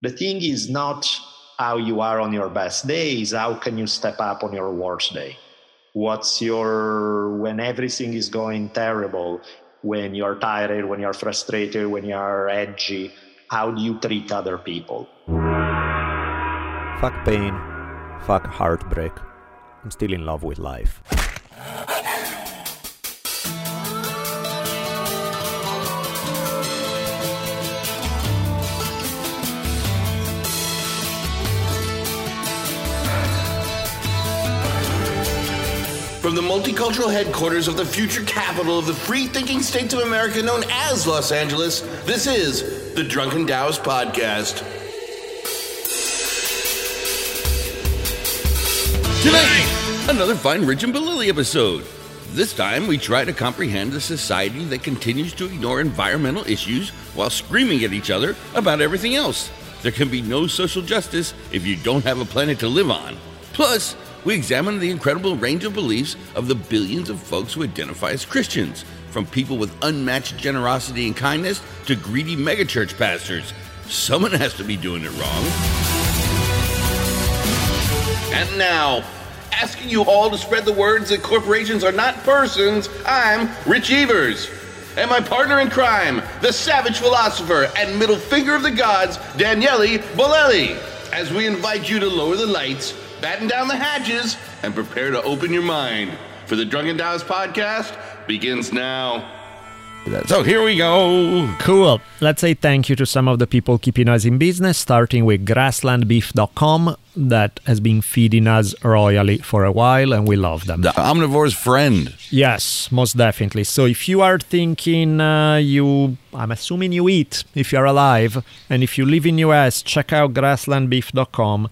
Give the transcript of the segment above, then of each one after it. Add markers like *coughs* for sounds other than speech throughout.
The thing is not how you are on your best days, how can you step up on your worst day? What's your, when everything is going terrible, when you're tired, when you're frustrated, when you're edgy, how do you treat other people? Fuck pain, fuck heartbreak. I'm still in love with life. Multicultural headquarters of the future capital of the free thinking states of America known as Los Angeles, this is the Drunken Taoist Podcast. Tonight, another fine Rich and Bolelli episode. This time, we try to comprehend a society that continues to ignore environmental issues while screaming at each other about everything else. There can be no social justice if you don't have a planet to live on. Plus, we examine the incredible range of beliefs of the billions of folks who identify as Christians, from people with unmatched generosity and kindness to greedy megachurch pastors. Someone has to be doing it wrong. And now, asking you all to spread the words that corporations are not persons, I'm Rich Evers. And my partner in crime, the savage philosopher and middle finger of the gods, Daniele Bolelli, as we invite you to lower the lights, batten down the hatches, and prepare to open your mind. For the Drunken Taoist podcast begins now. So here we go. Cool. Let's say thank you to some of the people keeping us in business, starting with grasslandbeef.com that has been feeding us royally for a while and we love them. The omnivore's friend. Yes, most definitely. So if you are thinking uh, you I'm assuming you eat if you're alive and if you live in US, check out grasslandbeef.com.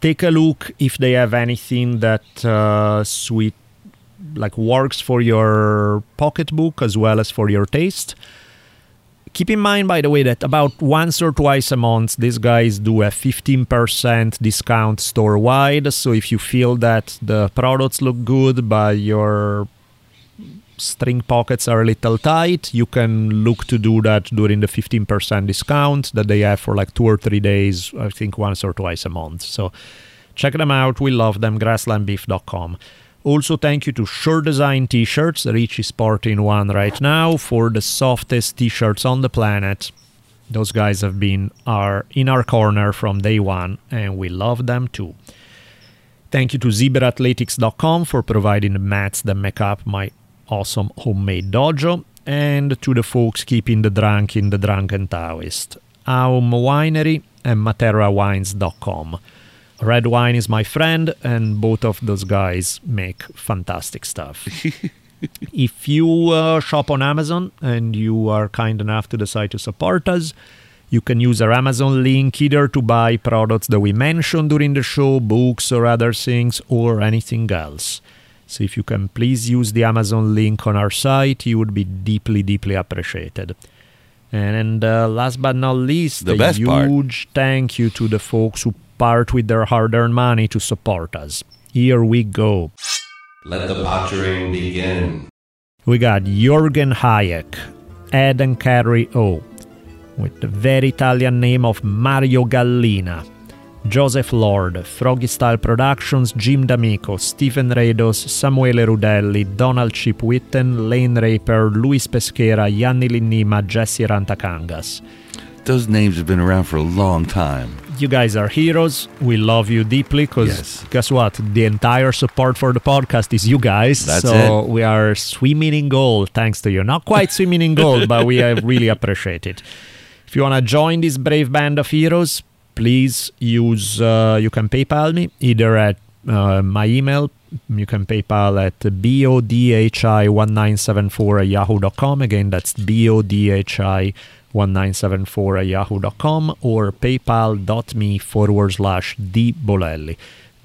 Take a look if they have anything that uh, sweet like works for your pocketbook as well as for your taste. Keep in mind, by the way, that about once or twice a month, these guys do a 15% discount store wide. So if you feel that the products look good, but your string pockets are a little tight, you can look to do that during the 15% discount that they have for like two or three days, I think once or twice a month. So check them out. We love them. Grasslandbeef.com. Also, thank you to Sure Design t shirts. Rich is sporting one right now for the softest t shirts on the planet. Those guys have been our, in our corner from day one, and we love them too. Thank you to zebraathletics.com for providing the mats that make up my awesome homemade dojo, and to the folks keeping the drunk in the Drunken Taoist, Aum Winery and MaterraWines.com. Red Wine is my friend, and both of those guys make fantastic stuff. *laughs* if you uh, shop on Amazon and you are kind enough to decide to support us, you can use our Amazon link either to buy products that we mentioned during the show, books or other things, or anything else. So if you can please use the Amazon link on our site, you would be deeply, deeply appreciated. And uh, last but not least, The a best part. huge thank you to the folks who part with their hard-earned money to support us. Here we go. Let the pottering begin. We got Jürgen Hayek, Ed and Carrie O, with the very Italian name of Mario Gallina, Joseph Lord, Froggy Style Productions, Jim D'Amico, Stephen Rados, Samuele Rudelli, Donald Chip Witten, Lane Raper, Luis Pesquera, Yanni Linnima, Jesse Rantakangas. Those names have been around for a long time. You guys are heroes. We love you deeply because Yes. guess what? The entire support for the podcast is you guys. That's so it. we are swimming in gold thanks to you. Not quite swimming in gold, but we uh, really appreciate it. If you want to join this brave band of heroes, please use, uh, you can PayPal me either at uh, my email. You can PayPal at bodhi1974 at yahoo.com. Again, that's bodhi 1974 at yahoo.com or paypal.me forward slash d bolelli.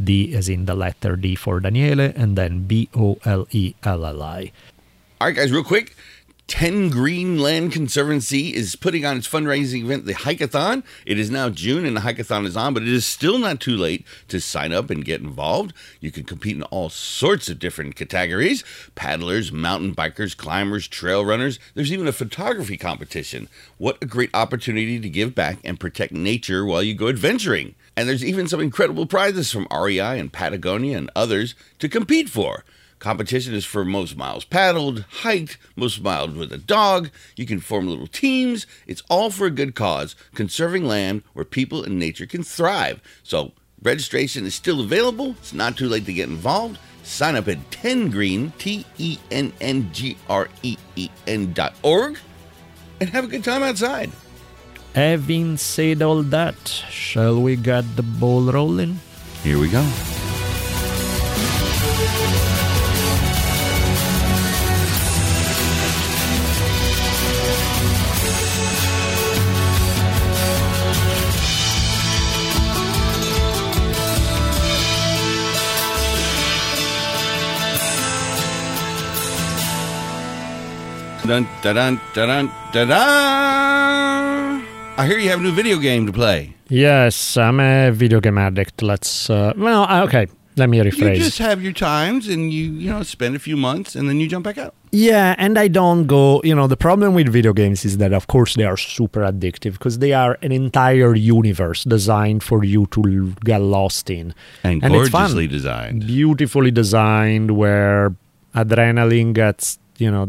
D as in the letter D for Daniele and then B O L E L L I. All right, guys, real quick. 10 Green Land Conservancy is putting on its fundraising event, the Hikeathon. It is now June and the Hikeathon is on, but it is still not too late to sign up and get involved. You can compete in all sorts of different categories paddlers, mountain bikers, climbers, trail runners. There's even a photography competition. What a great opportunity to give back and protect nature while you go adventuring. And there's even some incredible prizes from REI and Patagonia and others to compete for. Competition is for most miles paddled, hiked, most miles with a dog. You can form little teams. It's all for a good cause, conserving land where people and nature can thrive. So, registration is still available. It's not too late to get involved. Sign up at 10green, T E N N G R E E N dot org, and have a good time outside. Having said all that, shall we get the ball rolling? Here we go. Dun, dun, dun. I hear you have a new video game to play. Yes, I'm a video game addict. Let's. Uh, well, okay. Let me rephrase. You just have your times and you, you know, spend a few months and then you jump back out. Yeah, and I don't go. You know, the problem with video games is that, of course, they are super addictive because they are an entire universe designed for you to l- get lost in. And, And it's gorgeously designed. Beautifully designed, where adrenaline gets, you know,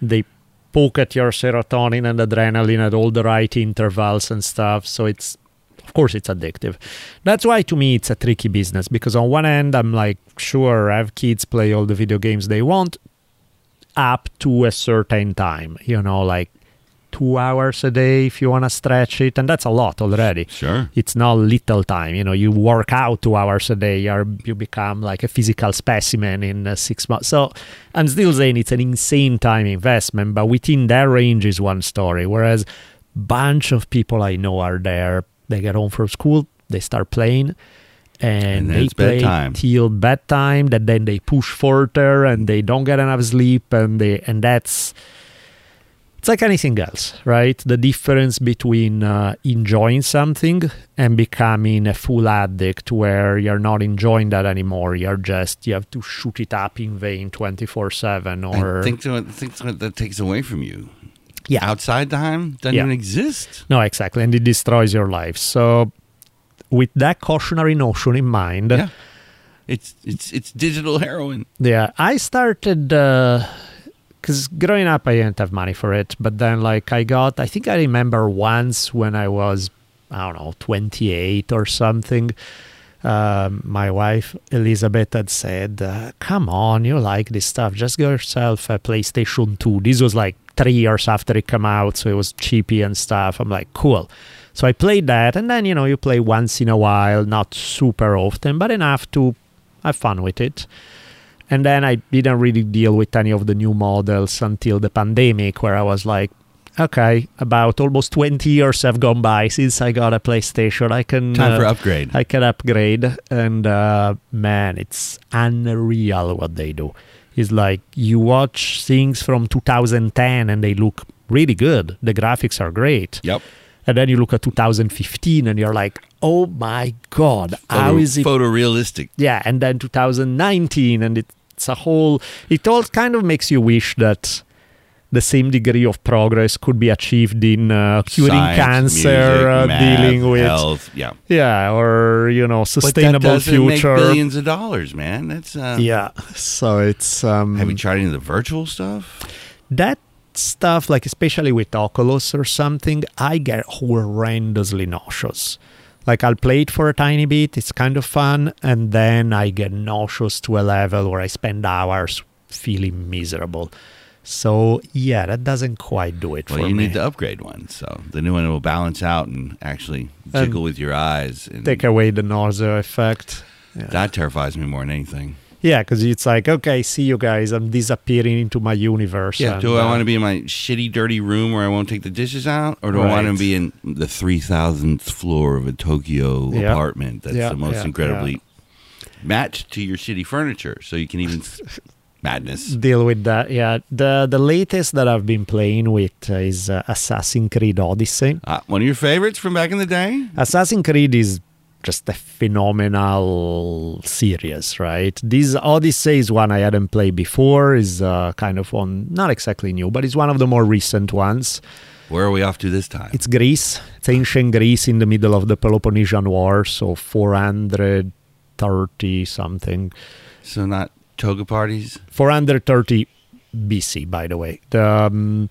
they poke at your serotonin and adrenaline at all the right intervals and stuff. So it's, of course, it's addictive. That's why to me it's a tricky business because on one end I'm like, sure, have kids play all the video games they want up to a certain time, you know, like two hours a day if you want to stretch it, and that's a lot already. Sure. It's not little time, you know. You work out two hours a day, you're, you become like a physical specimen in uh, six months. So I'm still saying it's an insane time investment, but within that range is one story. Whereas bunch of people I know are there. They get home from school, they start playing, and, And they it's play bedtime. till bedtime. That then they push further, and they don't get enough sleep, and they and that's it's like anything else, right? The difference between uh, enjoying something and becoming a full addict where you're not enjoying that anymore. You're just, you have to shoot it up in vain 24 7 or. I think, so, I think so that takes away from you. yeah. Outside time doesn't Yeah. even exist. No, exactly. And it destroys your life. So, with that cautionary notion in mind, Yeah. It's it's it's digital heroin. Yeah, I started because growing up I didn't have money for it, but then like I got, I think I remember once when I was, I don't know, 28 or something. Um, my wife Elizabeth had said, uh, "Come on, you like this stuff? Just get yourself a PlayStation 2." This was like three years after it came out, so it was cheapy and stuff. I'm like, cool. So I played that, and then you know you play once in a while, not super often, but enough to have fun with it. And then I didn't really deal with any of the new models until the pandemic, where I was like, okay, about almost 20 years have gone by since I got a PlayStation. I can Time for uh, upgrade. I can upgrade, and uh, man, it's unreal what they do. It's like you watch things from 2010 and they look really good. The graphics are great. Yep. And then you look at 2015 and you're like, oh my God, how Photo- is it photorealistic? yeah and then 2019 and it's a whole it all kind of makes you wish that the same degree of progress could be achieved in uh, curing Science, cancer music, uh, math, dealing with health. Yeah. yeah or you know But that sustainable future make billions of dollars, man. That's uh, yeah so it's um Have you tried any of the virtual stuff? that stuff like especially with oculus or something i get horrendously nauseous like i'll play it for a tiny bit it's kind of fun and then i get nauseous to a level where i spend hours feeling miserable so yeah that doesn't quite do it Well, for you me You need the upgrade one. So the new one will balance out and actually jiggle with your eyes. And take away the nausea effect yeah. that terrifies me more than anything. Yeah because it's like okay see you guys i'm disappearing into my universe Yeah. and, Do I uh, want to be in my shitty, dirty room where I won't take the dishes out, or do I want to be in the three thousandth floor of a Tokyo Yeah. apartment that's Yeah, the most yeah, incredibly matched to your shitty furniture, so you can even *laughs* Madness. deal with that. Yeah, the the latest that I've been playing with uh, is uh, Assassin's Creed Odyssey. Uh, one of your favorites from back in the day? Assassin's Creed is just a phenomenal series, right? This Odyssey is one I hadn't played before. is uh, kind of one, not exactly new, but it's one of the more recent ones. Where are we off to this time? It's Greece. It's ancient Greece in the middle of the Peloponnesian War, so 430 something. so not toga parties? 430 BC, by the way. The, um,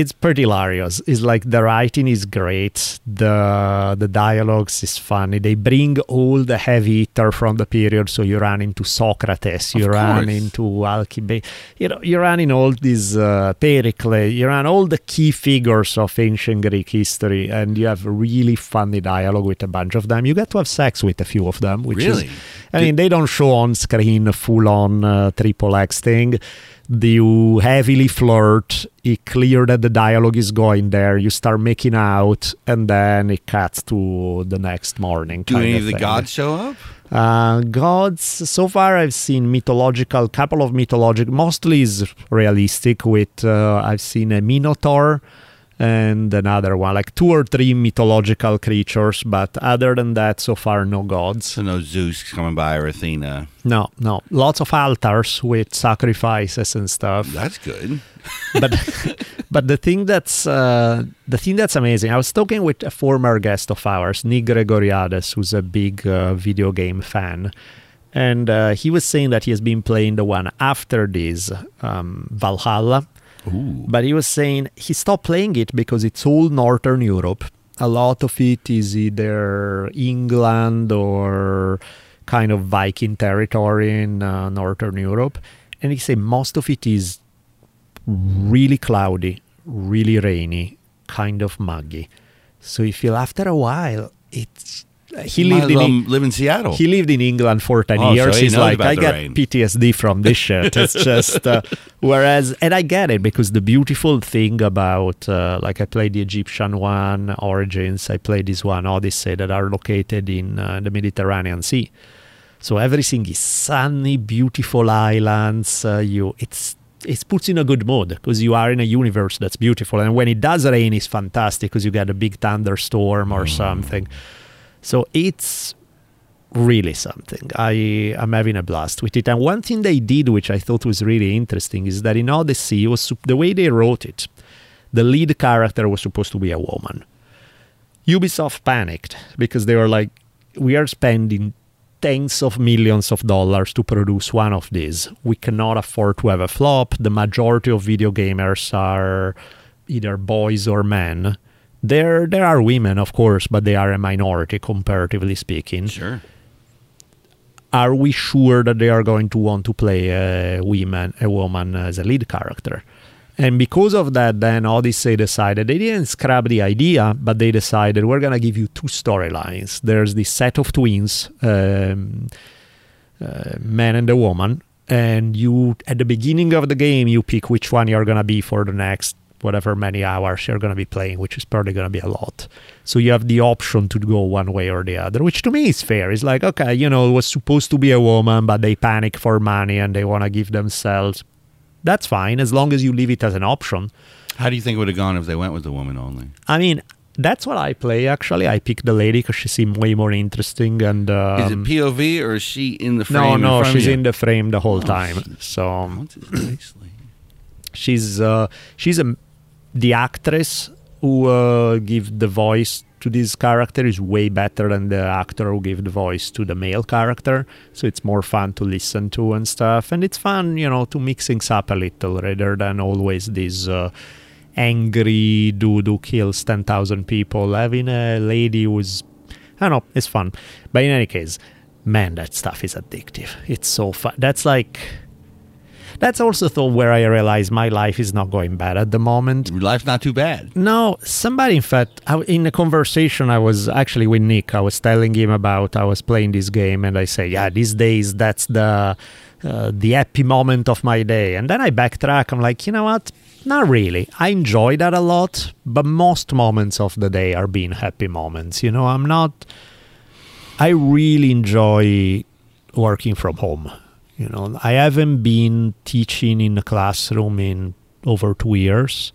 it's pretty hilarious. It's like the writing is great. The the dialogues is funny. They bring all the heavy hitter from the period. So you run into Socrates, you Of run course. into Alcibiades, you know, you run in all these uh, Pericles, you run all the key figures of ancient Greek history, and you have really funny dialogue with a bunch of them. You get to have sex with a few of them, which Really? is, I mean, they don't show on screen full on uh, triple X thing. Do you heavily flirt. It's clear that the dialogue is going there. You start making out, and then it cuts to the next morning. Do any of the thing. gods show up? Uh, gods. So far, I've seen mythological. Couple of mythological. Mostly is realistic. With uh, I've seen a minotaur and another one, like two or three mythological creatures. But other than that, so far, no gods. So no Zeus coming by or Athena. No, no. Lots of altars with sacrifices and stuff. That's good. but *laughs* but the thing that's uh, the thing that's amazing. I was talking with a former guest of ours, Nick Gregoriades, who's a big uh, video game fan, and uh, he was saying that he has been playing the one after this um, Valhalla. But he was saying he stopped playing it because it's all Northern Europe. A lot of it is either England or kind of Viking territory in uh, Northern Europe. And he said most of it is really cloudy, really rainy, kind of muggy. So you feel after a while, it's. He lived in well live in Seattle. he lived in England for 10 Oh, so years. he He's like, I get rain." PTSD from this shit. It's *laughs* just, uh, whereas, and I get it because the beautiful thing about, uh, like, I played the Egyptian one, Origins, I played this one, Odyssey, that are located in uh, the Mediterranean Sea. So everything is sunny, beautiful islands. Uh, you, it's it puts you in a good mood because you are in a universe that's beautiful. And when it does rain, it's fantastic because you get a big thunderstorm or something. So it's really something. I am having a blast with it. And one thing they did, which I thought was really interesting, is that in Odyssey, was the way they wrote it. The lead character was supposed to be a woman. Ubisoft panicked because they were like, "We are spending tens of millions of dollars to produce one of these. We cannot afford to have a flop. The majority of video gamers are either boys or men." There, there are women, of course, but they are a minority comparatively speaking. Sure. are we sure that they are going to want to play a woman a woman as a lead character? And because of that then odyssey decided they didn't scrap the idea but they decided we're going to give you two storylines. There's this set of twins um, uh, man and a woman and you at the beginning of the game you pick which one you're going to be for the next whatever many hours you're going to be playing which is probably going to be a lot so you have the option to go one way or the other which to me is fair it's like okay you know it was supposed to be a woman but they panic for money and they want to give themselves that's fine as long as you leave it as an option How do you think it would have gone if they went with the woman only? i mean that's what i play actually i pick the lady because she seemed way more interesting and um, Is it POV or is she in the frame? no in no of she's in the frame the whole Oh, time so What's his face like? she's uh, she's a the actress who uh, give the voice to this character is way better than the actor who gave the voice to the male character. So it's more fun to listen to and stuff. And it's fun you know to mix things up a little rather than always this uh, angry dude who kills 10,000 people. Having a lady who's I don't know it's fun. But in any case man that stuff is addictive. It's so fun that's like that's also thought where I realized my life is not going bad at the moment. Life's not too bad. No, somebody, in fact, I, in a conversation I was actually with Nick, I was telling him about I was playing this game, and I say, yeah, these days that's the uh, the happy moment of my day, and then I backtrack. I'm like, you know what? Not really. I enjoy that a lot, but most moments of the day are being happy moments. You know, I'm not. I really enjoy working from home You know, I haven't been teaching in a classroom in over two years.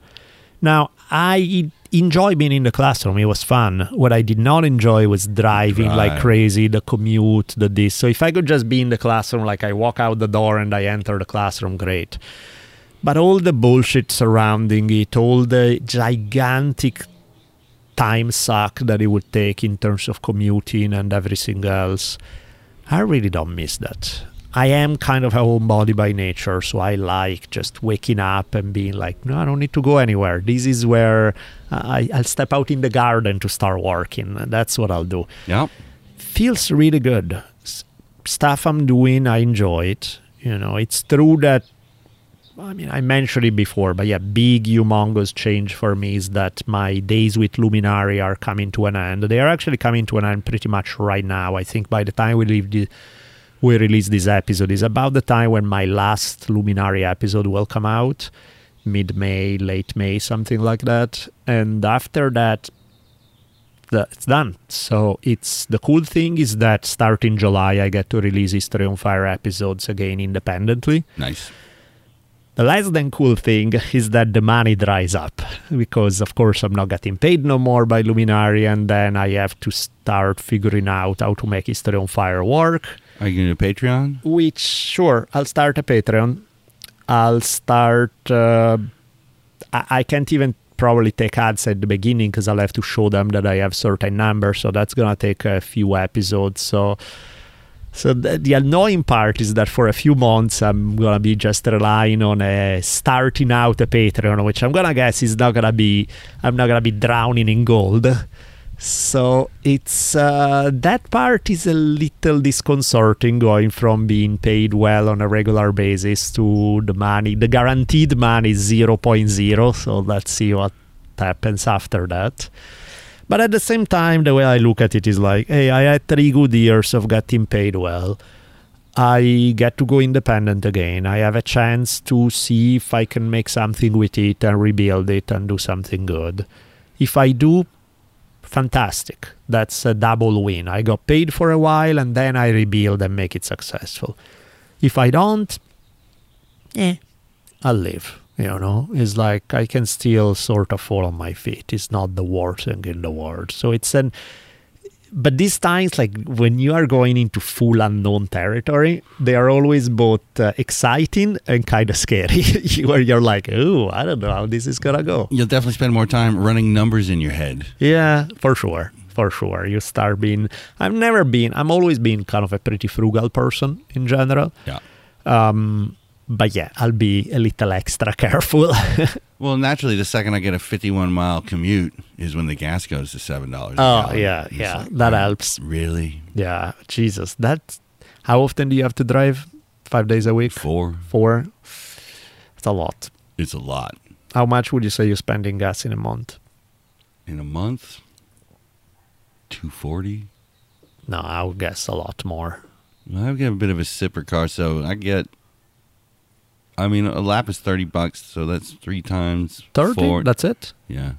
Now, I enjoy being in the classroom. It was fun. What I did not enjoy was driving like crazy, the commute, the this. So if I could just be in the classroom, like I walk out the door and I enter the classroom, great. But all the bullshit surrounding it, all the gigantic time suck that it would take in terms of commuting and everything else, I really don't miss that. I am kind of a homebody by nature, so I like just waking up and being like, no, I don't need to go anywhere. This is where uh, I, I'll step out in the garden to start working. That's what I'll do. Yeah, Feels really good. S- stuff I'm doing, I enjoy it. You know, it's true that I mean, I mentioned it before, but yeah, big, humongous change for me is that my days with Luminary are coming to an end. They are actually coming to an end pretty much right now. I think by the time we leave the, we release this episode is about the time when my last Luminary episode will come out, mid May, late May, something like that. And after that, the, it's done. So it's the cool thing is that starting July, I get to release History on Fire episodes again independently. Nice. The less than cool thing is that the money dries up because, of course, I'm not getting paid no more by Luminary, and then I have to start figuring out how to make History on Fire work. Are you going to Patreon? Which, sure, I'll start a Patreon. I'll start. Uh, I, I can't even probably take ads at the beginning because I'll have to show them that I have certain numbers. So that's gonna take a few episodes. So. So the, the annoying part is that for a few months I'm gonna be just relying on a starting out a Patreon, which I'm gonna guess is not gonna be I'm not gonna be drowning in gold. So it's uh, that part is a little disconcerting going from being paid well on a regular basis to the money the guaranteed money is 0.0 so let's see what happens after that. But at the same time the way i look at it is like hey i had three good years of getting paid well. I get to go independent again. I have a chance to see if i can make something with it and rebuild it and do something good. If i do fantastic. That's a double win. I got paid for a while and then I rebuild and make it successful. If I don't, eh, I'll live. You know, it's like I can still sort of fall on my feet. It's not the worst thing in the world. So it's an, but these times, like when you are going into full unknown territory, they are always both uh, exciting and kind of scary. *laughs* Where you're like, oh, I don't know how this is gonna go. You'll definitely spend more time running numbers in your head. Yeah, for sure. For sure. You start being I've never been I'm always been kind of a pretty frugal person in general. Yeah. Um but yeah, I'll be a little extra careful. *laughs* Well, naturally, the second I get a 51 mile commute is when the gas goes to seven dollars. oh yeah, yeah. that oh, helps. Really? Yeah. Jesus. That how often do you have to drive? Five days a week? Four? Four? It's a lot. It's a lot How much would you say you're spending gas in a month? in a month. 240. No, I would guess a lot more. I get a bit of a sipper car, so I get. I mean, a lap is thirty bucks, so that's three times Thirty? four. That's it? yeah,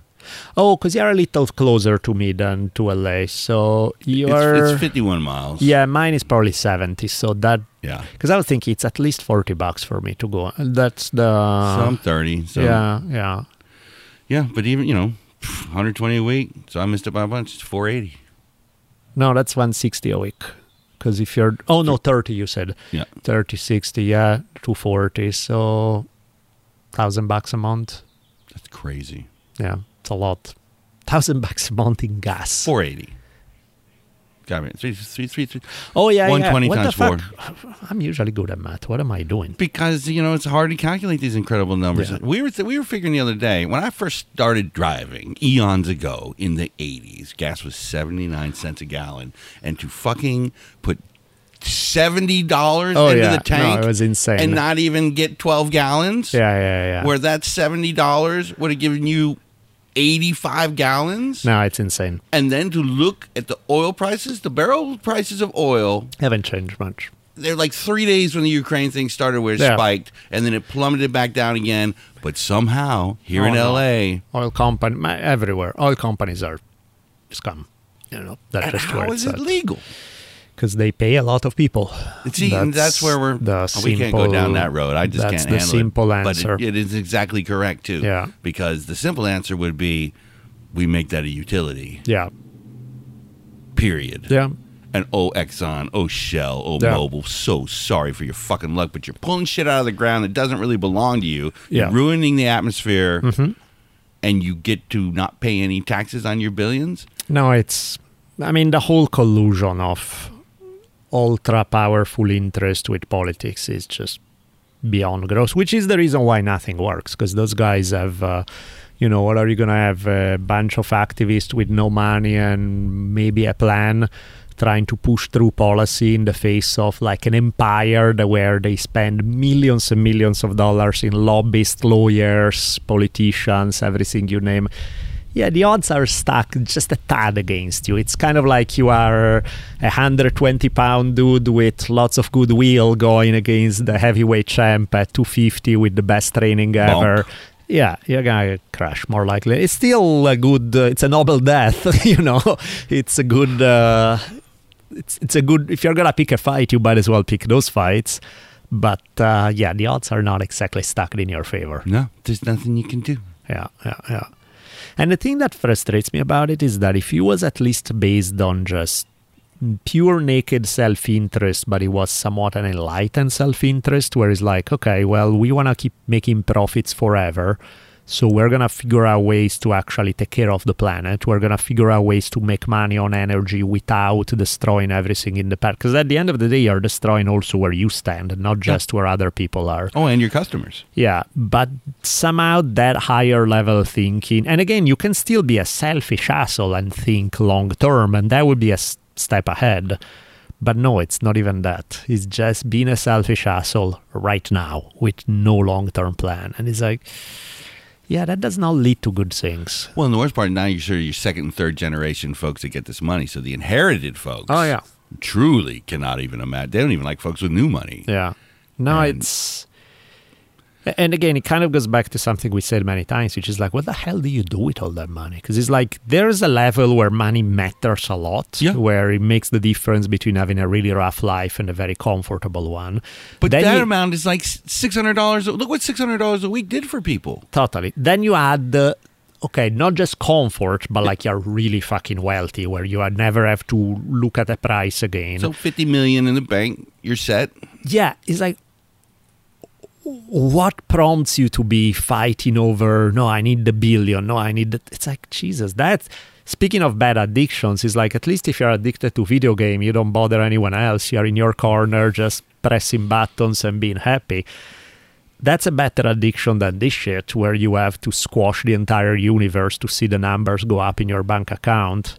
Oh, because you're a little closer to me than to LA. So it's, you're it's fifty-one miles. Yeah, mine is probably 70. So that, yeah. because I was thinking it's at least 40 bucks for me to go. That's the. so I'm thirty. So yeah, yeah. yeah, but even you know, 120 a week. So I missed it by a bunch. It's 480. No, that's 160 a week. Because if you're. Oh, no, 30, you said. Yeah, 30, 60, yeah, 240. So 1,000 bucks a month. that's crazy. Yeah, it's a lot. 1,000 bucks a month in gas. 480. Got me. Three, three, three, three. Oh, yeah, yeah. 120 What the times four. I'm usually good at math. What am I doing? because you know it's hard to calculate these incredible numbers. Yeah. We were we were figuring the other day when I first started driving eons ago in the '80s, gas was seventy nine cents a gallon, and to fucking put seventy dollars Oh, into yeah. the tank No, it was insane. and not even get twelve gallons, Yeah, yeah, yeah. where that seventy dollars would have given you eighty five gallons, no, it's insane. and then to look at the oil prices, the barrel prices of oil Haven't changed much. they're like three days when the Ukraine thing started where it Yeah. spiked and then it plummeted back down again. But somehow here in Oh. LA, oil company everywhere oil companies are scum you know that's and just where how it's is it at legal? Because they pay a lot of people. See, and that's where we're. the oh, we can't go down simple- that road. I just that's can't the handle simple it. answer. But it, it is exactly correct too. Yeah. Because the simple answer would be, we make that a utility. yeah, Period. yeah, And oh Exxon, oh Shell, oh Yeah. Mobil, so sorry for your fucking luck, but you're pulling shit out of the ground that doesn't really belong to you. Yeah. You're ruining the atmosphere, Mm-hmm. and you get to not pay any taxes on your billions. No, it's. I mean, the whole collusion of ultra powerful interest with politics is just beyond gross, which is the reason why nothing works. Because those guys have, uh, you know, what are you going to have? A bunch of activists with no money and maybe a plan trying to push through policy in the face of like an empire where they spend millions and millions of dollars in lobbyists, lawyers, politicians, everything you name. Yeah, the odds are stacked just a tad against you. It's kind of like you are a 120 pound dude with lots of goodwill going against the heavyweight champ at 250 with the best training ever. Yeah, you're gonna crash more likely. It's still a good. Uh, it's a noble death, *laughs* you know. It's a good. Uh, it's it's a good. If you're gonna pick a fight, you might as well pick those fights. But uh, yeah, the odds are not exactly stacked in your favor. No, there's nothing you can do. Yeah, yeah, yeah. And the thing that frustrates me about it is that if it was at least based on just pure naked self interest, but it was somewhat an enlightened self interest, where it's like, okay, well, we want to keep making profits forever. So we're going to figure out ways to actually take care of the planet. We're going to figure out ways to make money on energy without destroying everything in the past. Because at the end of the day, you're destroying also where you stand, not just where other people are. Oh, and your customers. Yeah, but somehow that higher level thinking, and again, you can still be a selfish asshole and think long term, and that would be a s- step ahead. But no, it's not even that. It's just being a selfish asshole right now with no long term plan. And it's like, yeah, that does not lead to good things. Well, and the worst part now you're sort of your second and third generation folks that get this money. So the inherited folks, Oh, yeah. truly cannot even imagine. They don't even like folks with new money. Yeah. No, And- it's. And again, it kind of goes back to something we said many times, which is like, what the hell do you do with all that money? Because it's like there's a level where money matters a lot, Yeah. where it makes the difference between having a really rough life and a very comfortable one. But Then that you- amount is like six hundred dollars. Look what six hundred dollars a week did for people. Totally. Then you add the okay, not just comfort, but like you're really fucking wealthy, where you never have to look at a price again. So fifty million in the bank, you're set. yeah, it's like what prompts you to be fighting over no i need the billion. No i need the it's like jesus that speaking of bad addictions is like at least if you're addicted to video game you don't bother anyone else. You're in your corner just pressing buttons and being happy. That's a better addiction than this shit where you have to squash the entire universe to see the numbers go up in your bank account.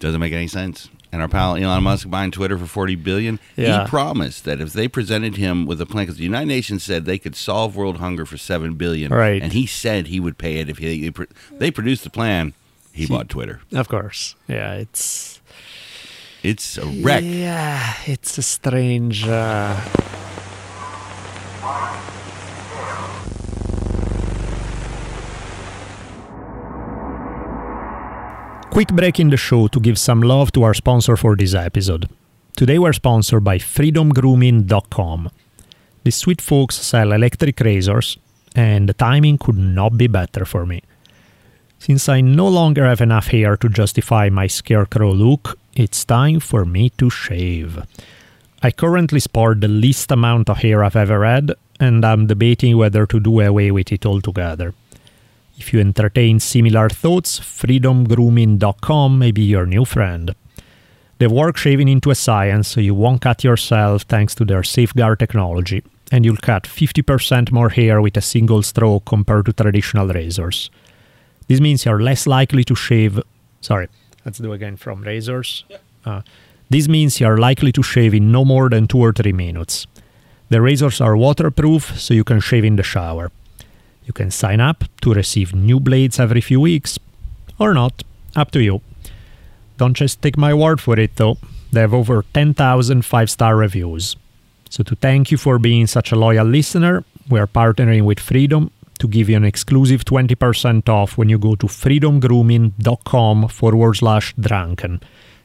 Doesn't make any sense. And our pal Elon Musk buying Twitter for forty billion. Yeah. He promised that if they presented him with a plan, because the United Nations said they could solve world hunger for seven billion, Right. And he said he would pay it if he, they, they produced the plan. He bought Twitter. of course yeah it's It's a wreck. Yeah, it's a strange. Uh... Quick break in the show to give some love to our sponsor for this episode. Today we're sponsored by freedomgrooming.com. These sweet folks sell electric razors, and the timing could not be better for me. Since I no longer have enough hair to justify my scarecrow look, it's time for me to shave. I currently sport the least amount of hair I've ever had, and I'm debating whether to do away with it altogether. If you entertain similar thoughts, freedomgrooming.com may be your new friend. They work shaving into a science so you won't cut yourself thanks to their safeguard technology, and you'll cut 50% more hair with a single stroke compared to traditional razors. This means you're less likely to shave. Sorry, let's do again from razors. Uh, this means you're likely to shave in no more than two or three minutes. The razors are waterproof, so you can shave in the shower. You can sign up to receive new blades every few weeks, or not, up to you. Don't just take my word for it though, they have over 10,000 five star reviews. So, to thank you for being such a loyal listener, we are partnering with Freedom to give you an exclusive 20% off when you go to freedomgrooming.com forward slash drunken.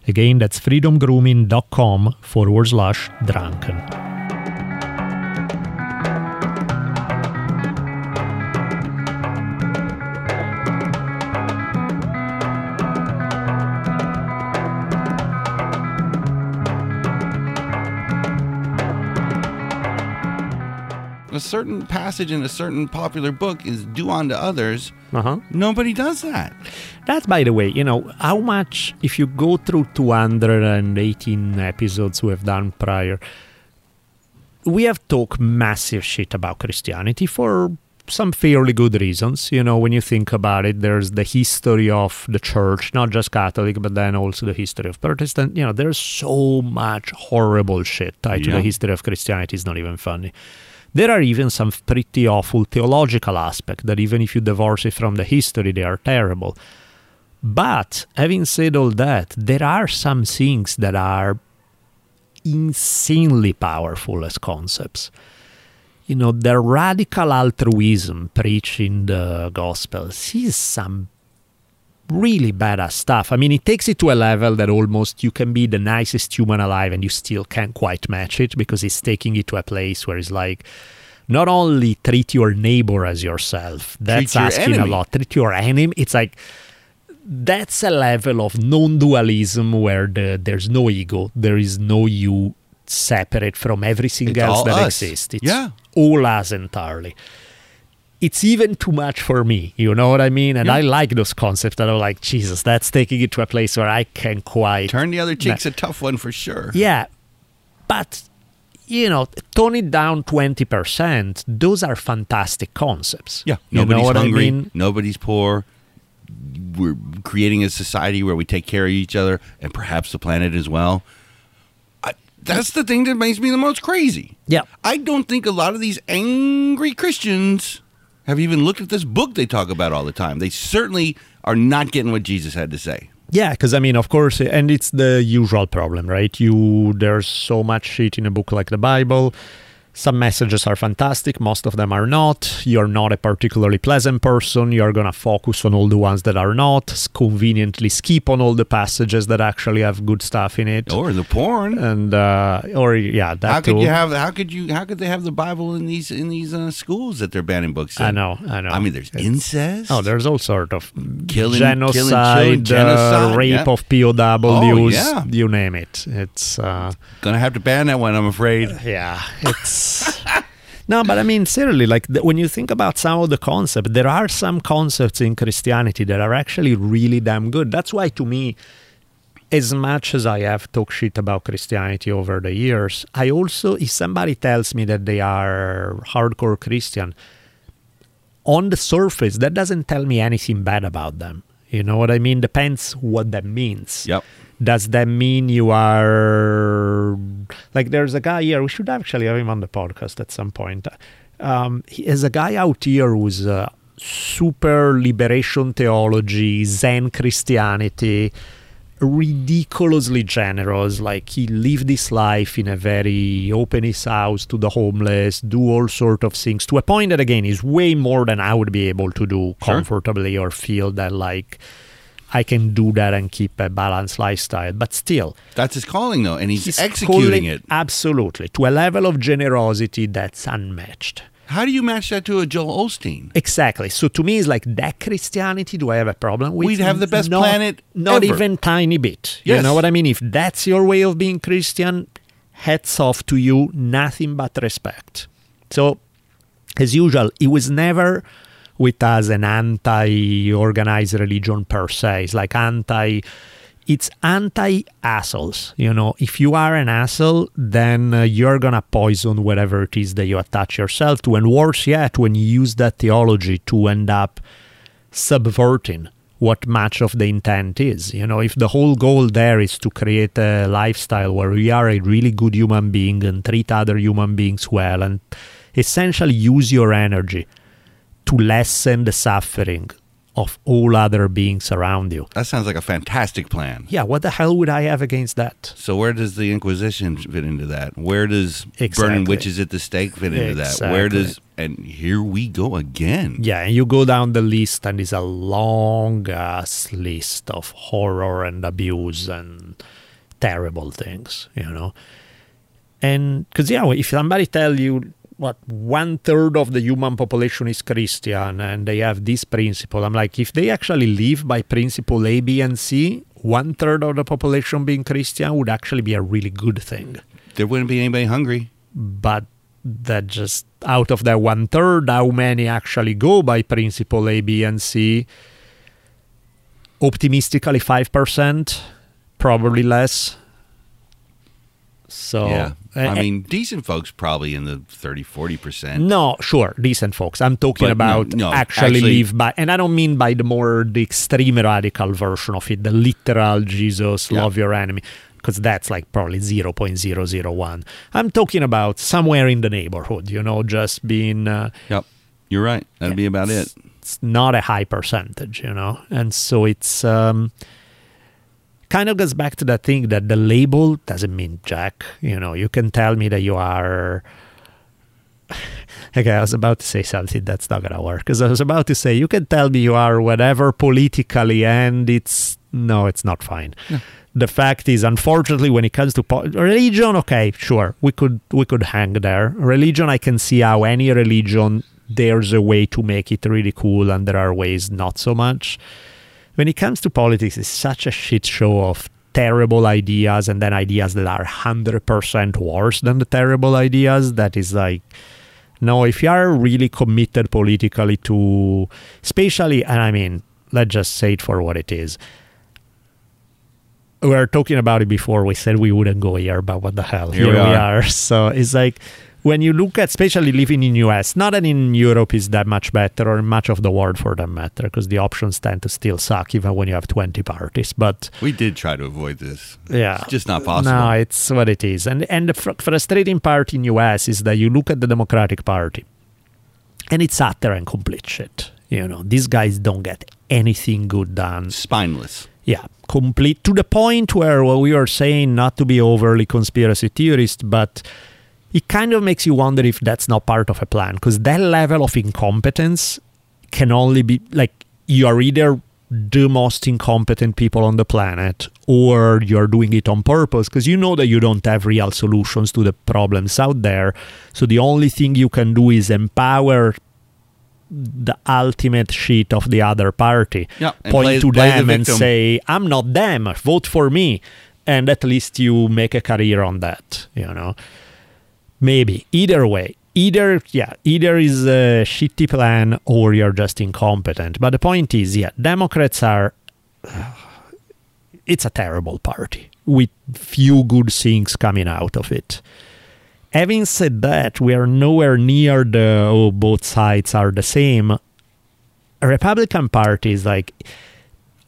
Again, that's freedomgrooming.com forward slash drunken. Certain passage in a certain popular book is do unto others. Uh-huh. Nobody does that. That's, by the way, you know, how much, if you go through 218 episodes we have done prior, we have talked massive shit about Christianity for some fairly good reasons. You know, when you think about it, there's the history of the church, not just Catholic, but then also the history of Protestant. You know, there's so much horrible shit tied to the history of Christianity. It's not even funny. There are even some pretty awful theological aspects that, even if you divorce it from the history, they are terrible. But having said all that, there are some things that are insanely powerful as concepts. You know, the radical altruism preached in the Gospels is some really badass stuff. I mean, it takes it to a level that almost you can be the nicest human alive and you still can't quite match it because it's taking it to a place where it's like, not only treat your neighbor as yourself, that's your asking a lot. Treat your enemy. It's like, that's a level of non-dualism where the, there's no ego, there is no you separate from everything It's else that us. exists. It's Yeah. all us entirely. It's even too much for me, you know what I mean? And Yeah. I like those concepts that are like, Jesus, that's taking it to a place where I can quite Turn the other cheek's a tough one for sure. yeah, but you know, tone it down twenty percent. Those are fantastic concepts. Yeah. you know Nobody's hungry. I mean. Nobody's poor. We're creating a society where we take care of each other and perhaps the planet as well. I, that's the thing that makes me the most crazy. Yeah, I don't think a lot of these angry Christians have you even looked at this book they talk about all the time. They certainly are not getting what Jesus had to say. yeah, because I mean, of course, and it's the usual problem, right? You there's so much shit in a book like the Bible. Some messages are fantastic, most of them are not. You're not a particularly pleasant person. You're going to focus on all the ones that are not, conveniently skip on all the passages that actually have good stuff in it. Or the porn. And, uh, or, yeah, that how could too. you have? How could you? How could they have the Bible in these in these uh, schools that they're banning books? In? I know, I know. I mean, there's It's- incest. Oh, there's all sort of Killing- genocide, killing children, uh, rape yeah. of POWs, Oh, yeah. you name it. It's uh, gonna have to ban that one. I'm afraid. yeah, it's *laughs* no, but I mean seriously, like when you think about some of the concepts, there are some concepts in Christianity that are actually really damn good. That's why, to me, as much as I have talked shit about Christianity over the years, I also, if somebody tells me that they are hardcore Christian, on the surface, that doesn't tell me anything bad about them. You know what I mean? Depends what that means. Yep. Does that mean you are like? There's a guy here. We should actually have him on the podcast at some point. Um, he is a guy out here who's uh, super liberation theology, Zen Christianity, ridiculously generous. Like he lived his life in a very open his house to the homeless, do all sort of things to a point that again is way more than I would be able to do Sure. comfortably or feel that like I can do that and keep a balanced lifestyle. But still, That's his calling, though, and he's, he's executing calling- it. absolutely to a level of generosity that's unmatched. How do you match that to a Joel Osteen? Exactly. So to me, it's like that Christianity. Do I have a problem with? We'd have the best Not- planet Not ever. even tiny bit. You know what I mean? If that's your way of being Christian, hats off to you. Nothing but respect. So, as usual, it was never with us an anti-organized religion per se. It's like anti. It's anti-assholes. You know, if you are an asshole, then uh, you're gonna poison whatever it is that you attach yourself to, and worse yet, when you use that theology to end up subverting what much of the intent is. You know, if the whole goal there is to create a lifestyle where we are a really good human being and treat other human beings well and essentially use your energy to lessen the suffering of all other beings around you. That sounds like a fantastic plan. Yeah, what the hell would I have against that? So where does the Inquisition fit into that? Where does Exactly. burning witches at the stake fit into that? Where does and here we go again. Yeah, and you go down the list, and it's a long ass list of horror and abuse and terrible things, you know. And because yeah, if somebody tell you what one third of the human population is Christian and they have this principle, I'm like, if they actually live by principle A, B, and C, one third of the population being Christian would actually be a really good thing. There wouldn't be anybody hungry. But that just out of that one third, how many actually go by principle A, B, and C? Optimistically, five percent, probably less. So yeah. I mean, decent folks probably in the 30, 40%. No, sure, decent folks. I'm talking But about no, actually, actually- live by, and I don't mean by the more the extreme radical version of it, the literal Jesus Yeah. love your enemy, because that's like probably 0.001. I'm talking about somewhere in the neighborhood, you know, just being. Uh, Yep. You're right. That'd be about it. it's not a high percentage, you know, and so it's um, kind of goes back to that thing that the label doesn't mean jack. You know, you can tell me that you are. *sighs* Okay, I was about to say something that's not gonna work because I was about to say you can tell me you are whatever politically, and it's no, it's not fine. The fact is, unfortunately, when it comes to po- religion, okay, sure, we could we could hang there. Religion, I can see how any religion there's a way to make it really cool, and there are ways not so much. When it comes to politics, it's such a shit show of terrible ideas, and then ideas that are hundred percent worse than the terrible ideas. That is like no, if you are really committed politically to, especially, and I mean, let's just say it for what it is. We were talking about it before. We said we wouldn't go here, but what the hell? Here Here, we we are. are. *laughs* So it's like when you look at, especially living in US, not that in Europe is that much better, or much of the world for that matter, because the options tend to still suck even when you have 20 parties. But We did try to avoid this. yeah, It's just not possible. No, it's what it is. And and the fr- frustrating part in US is that you look at the Democratic Party, and it's utter and complete shit. You know, these guys don't get anything good done. Spineless. Yeah, complete to the point where what we were saying, not to be overly conspiracy theorist, but it kind of makes you wonder if that's not part of a plan because that level of incompetence can only be like you are either the most incompetent people on the planet or you're doing it on purpose because you know that you don't have real solutions to the problems out there. So the only thing you can do is empower the ultimate shit of the other party. Yeah, point play- to play the them and say i'm not them vote for me and at least you make a career on that you know maybe. Either way. Either yeah either is a shitty plan or you're just incompetent. But the point is yeah democrats are *sighs* it's a terrible party with few good things coming out of it. Having said that we are nowhere near the oh both sides are the same. A republican party is like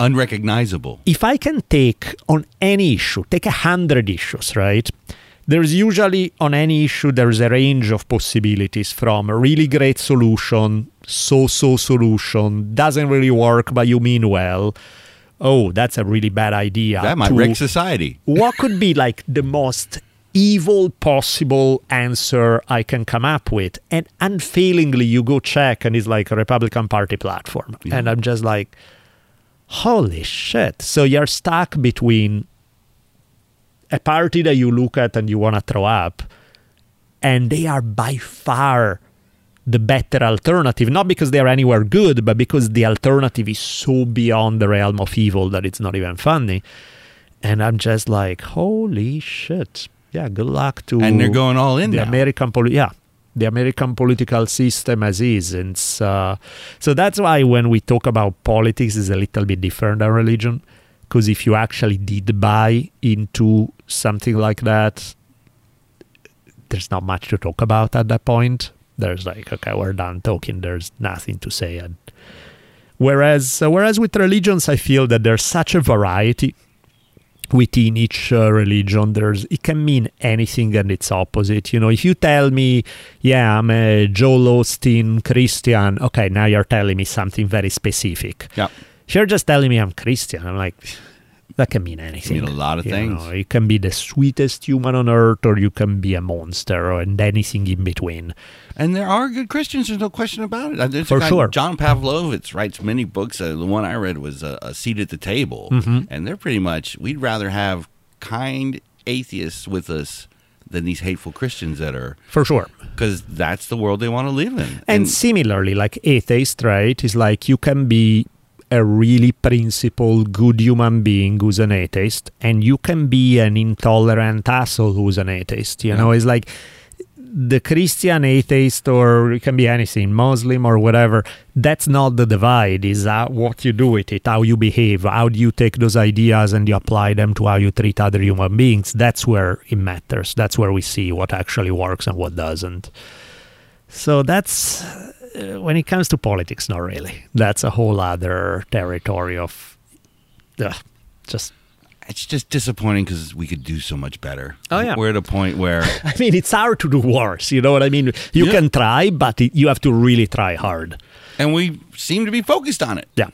Unrecognizable. if I can take on any issue, take a hundred issues, right? There's usually on any issue there's a range of possibilities from a really great solution, so-so solution, doesn't really work but you mean well. Oh, that's a really bad idea. That might wreck society. what could be like the most evil possible answer I can come up with? And unfailingly, you go check, and it's like a Republican Party platform. And I'm just like, holy shit. So you're stuck between a party that you look at and you want to throw up, and they are by far the better alternative, not because they are anywhere good, but because the alternative is so beyond the realm of evil that it's not even funny. And I'm just like, holy shit. Yeah, good luck to And they're going all in the now. American poli- yeah, the American political system as is. And it's, uh, so that's why when we talk about politics is a little bit different than religion. Because if you actually did buy into something like that, there's not much to talk about at that point. There's like, okay, we're done talking. There's nothing to say. And whereas, uh, whereas with religions, I feel that there's such a variety within each uh, religion. There's it can mean anything and its opposite. You know, if you tell me, yeah, I'm a Joel Osteen Christian, okay, now you're telling me something very specific. Yeah. You're just telling me I'm Christian, I'm like, that can mean anything. mean a lot of You things. know, you can be the sweetest human on earth, or you can be a monster, or and anything in between. And there are good Christians. There's no question about it. Uh, There's For sure. John Pavlovitz writes many books. Uh, the one I read was uh, A Seat at the Table. Mm-hmm. And they're pretty much, we'd rather have kind atheists with us than these hateful Christians that are For sure. because that's the world they want to live in. And, similarly, like atheist, right, is like you can be a really principled, good human being who's an atheist, and you can be an intolerant asshole who's an atheist. You know, it's like the Christian atheist, or it can be anything, Muslim or whatever. That's not the divide. Is what you do with it, how you behave, how do you take those ideas and you apply them to how you treat other human beings. That's where it matters. That's where we see what actually works and what doesn't. So that's uh, when it comes to politics, not really. That's a whole other territory of uh, just. it's just disappointing because we could do so much better. Oh, yeah. we're at a point where *laughs* I mean, it's hard to do worse. You know what I mean? You Yeah. can try, but it, you have to really try hard. and we seem to be focused on it. Yeah.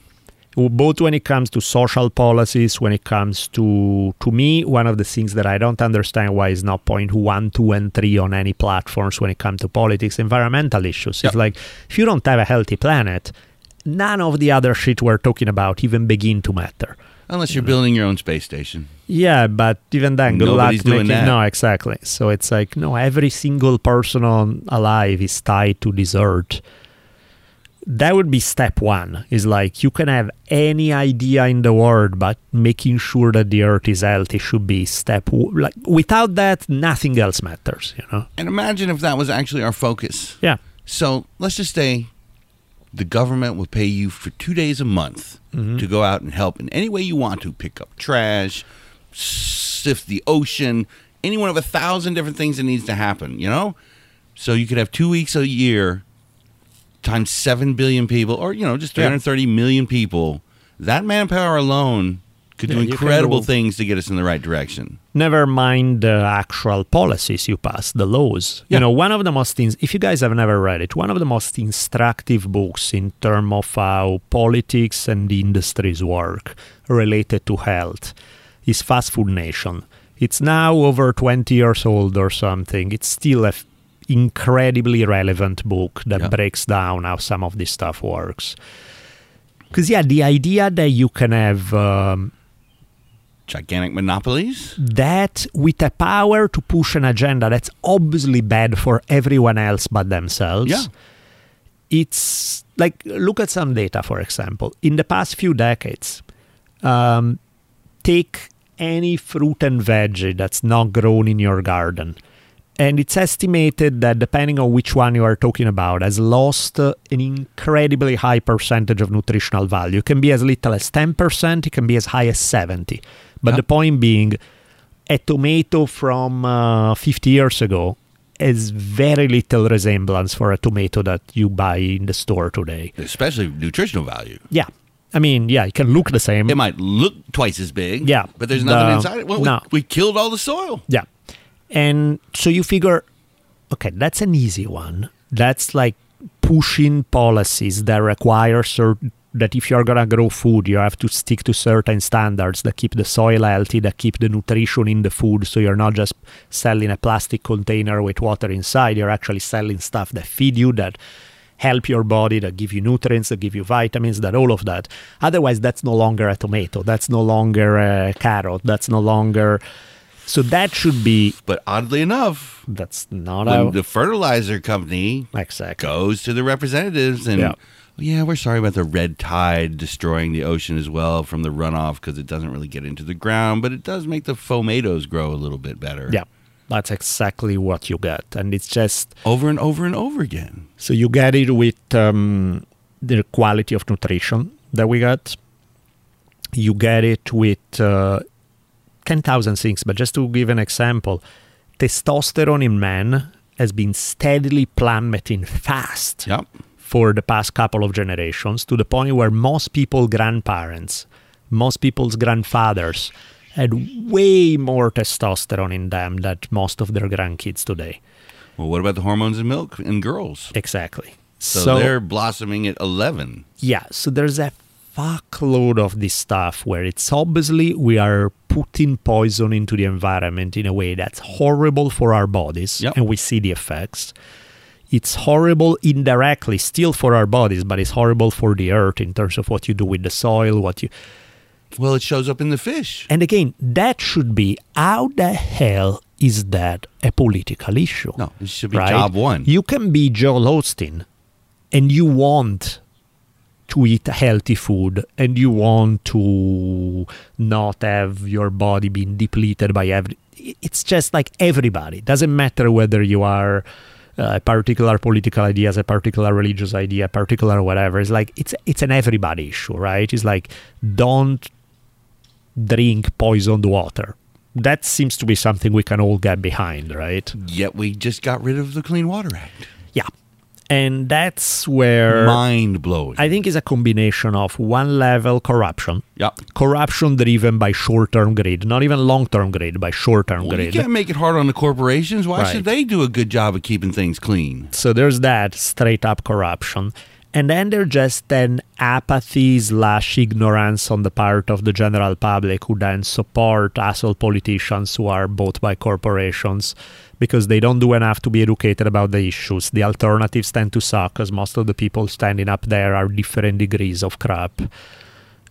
Both when it comes to social policies, when it comes to to me, one of the things that I don't understand why is not point one, two, and three on any platforms when it comes to politics, environmental issues. It's like if you don't have a healthy planet, none of the other shit we're talking about even begin to matter. Unless you're building your own space station. Yeah, but even then, good Nobody's luck doing making. that. No, exactly. So it's like no, every single person on alive is tied to this earth. That would be step one. Is like you can have any idea in the world, but making sure that the earth is healthy should be step. W- like without that, nothing else matters. You know? And imagine if that was actually our focus. Yeah. So let's just say the government will pay you for two days a month Mm-hmm. to go out and help in any way you want to pick up trash, sift the ocean, any one of a thousand different things that needs to happen, you know? So you could have two weeks a year times 7 billion people, or, you know, just Yeah. 330 million people. That manpower alone could Yeah, do incredible things to get us in the right direction. Never mind the actual policies you pass, the laws. Yeah. You know, one of the most, things if you guys have never read it, one of the most instructive books in terms of how politics and the industries work related to health is Fast Food Nation. It's now over 20 years old or something. It's still a f- incredibly relevant book that Yeah. breaks down how some of this stuff works. Because, yeah, the idea that you can have. Um, Gigantic monopolies? that with a power to push an agenda that's obviously bad for everyone else but themselves. Yeah. It's like look at some data, for example. In the past few decades, um, take any fruit and veggie that's not grown in your garden, and it's estimated that depending on which one you are talking about, has lost uh, an incredibly high percentage of nutritional value. It can be as little as ten percent. It can be as high as seventy. But Yeah. the point being, a tomato from uh, 50 years ago has very little resemblance for a tomato that you buy in the store today. Especially nutritional value. Yeah. I mean, yeah, it can look the same. It might look twice as big. Yeah. But there's nothing The- inside it. Well, no. we, we killed all the soil. Yeah. And so you figure, okay, that's an easy one. That's like pushing policies that require certain that if you're gonna grow food, you have to stick to certain standards that keep the soil healthy, that keep the nutrition in the food, so you're not just selling a plastic container with water inside. You're actually selling stuff that feed you, that help your body, that give you nutrients, that give you vitamins, that all of that. Otherwise, that's no longer a tomato. That's no longer a carrot. That's no longer. So that should be. But oddly enough, That's not when how. the fertilizer company Exactly. goes to the representatives and, Yeah. "Oh, yeah, we're sorry about the red tide destroying the ocean as well from the runoff because it doesn't really get into the ground, but it does make the tomatoes grow a little bit better. Yeah, that's exactly what you get, and it's just Over and over and over again. so you get it with um, the quality of nutrition that we got. You get it with uh, ten thousand things, but just to give an example, testosterone in men has been steadily plummeting fast Yep. for the past couple of generations to the point where most people grandparents most people's grandfathers had way more testosterone in them than most of their grandkids today Well, what about the hormones in milk in girls? exactly So, they're blossoming at 11. yeah so there's a fuckload of this stuff where it's obviously we are putting poison into the environment in a way that's horrible for our bodies Yep. and we see the effects it's horrible indirectly still for our bodies but it's horrible for the earth in terms of what you do with the soil what you Well, it shows up in the fish. And again, that should be how the hell is that a political issue? No, it should be right? job one. You can be Joel Osteen and you want to eat healthy food and you want to not have your body being depleted by every it's just like everybody. It doesn't matter whether you are uh, a particular political ideas a particular religious idea a particular whatever. It's like it's it's an everybody issue right? It's like don't drink poisoned water. That seems to be something we can all get behind right? Yet we just got rid of the Clean Water Act. yeah and that's where Mind blowing. I think is a combination of one level corruption, Yep. corruption driven by short term greed, not even long term greed, by short term Well, you can't make it hard on the corporations. Why Right. should they do a good job of keeping things clean? So there's that straight up corruption. And then there's just an apathy slash ignorance on the part of the general public who then support asshole politicians who are bought by corporations because they don't do enough to be educated about the issues. The alternatives tend to suck because most of the people standing up there are different degrees of crap.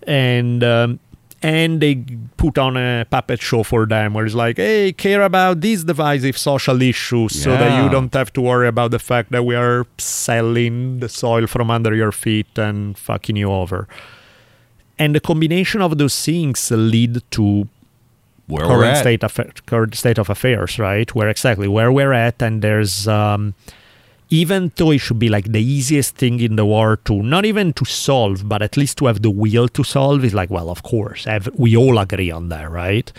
And um, and they put on a puppet show for them where it's like, hey, care about these divisive social issues so that you don't have to worry about the fact that we are selling the soil from under your feet and fucking you over. And the combination of those things lead to Where we're current at. state of current state of affairs, right? Where exactly where we're at, and there's um, even though it should be like the easiest thing in the world to not even to solve, but at least to have the will to solve is like, well, of course, ev- we all agree on that, right?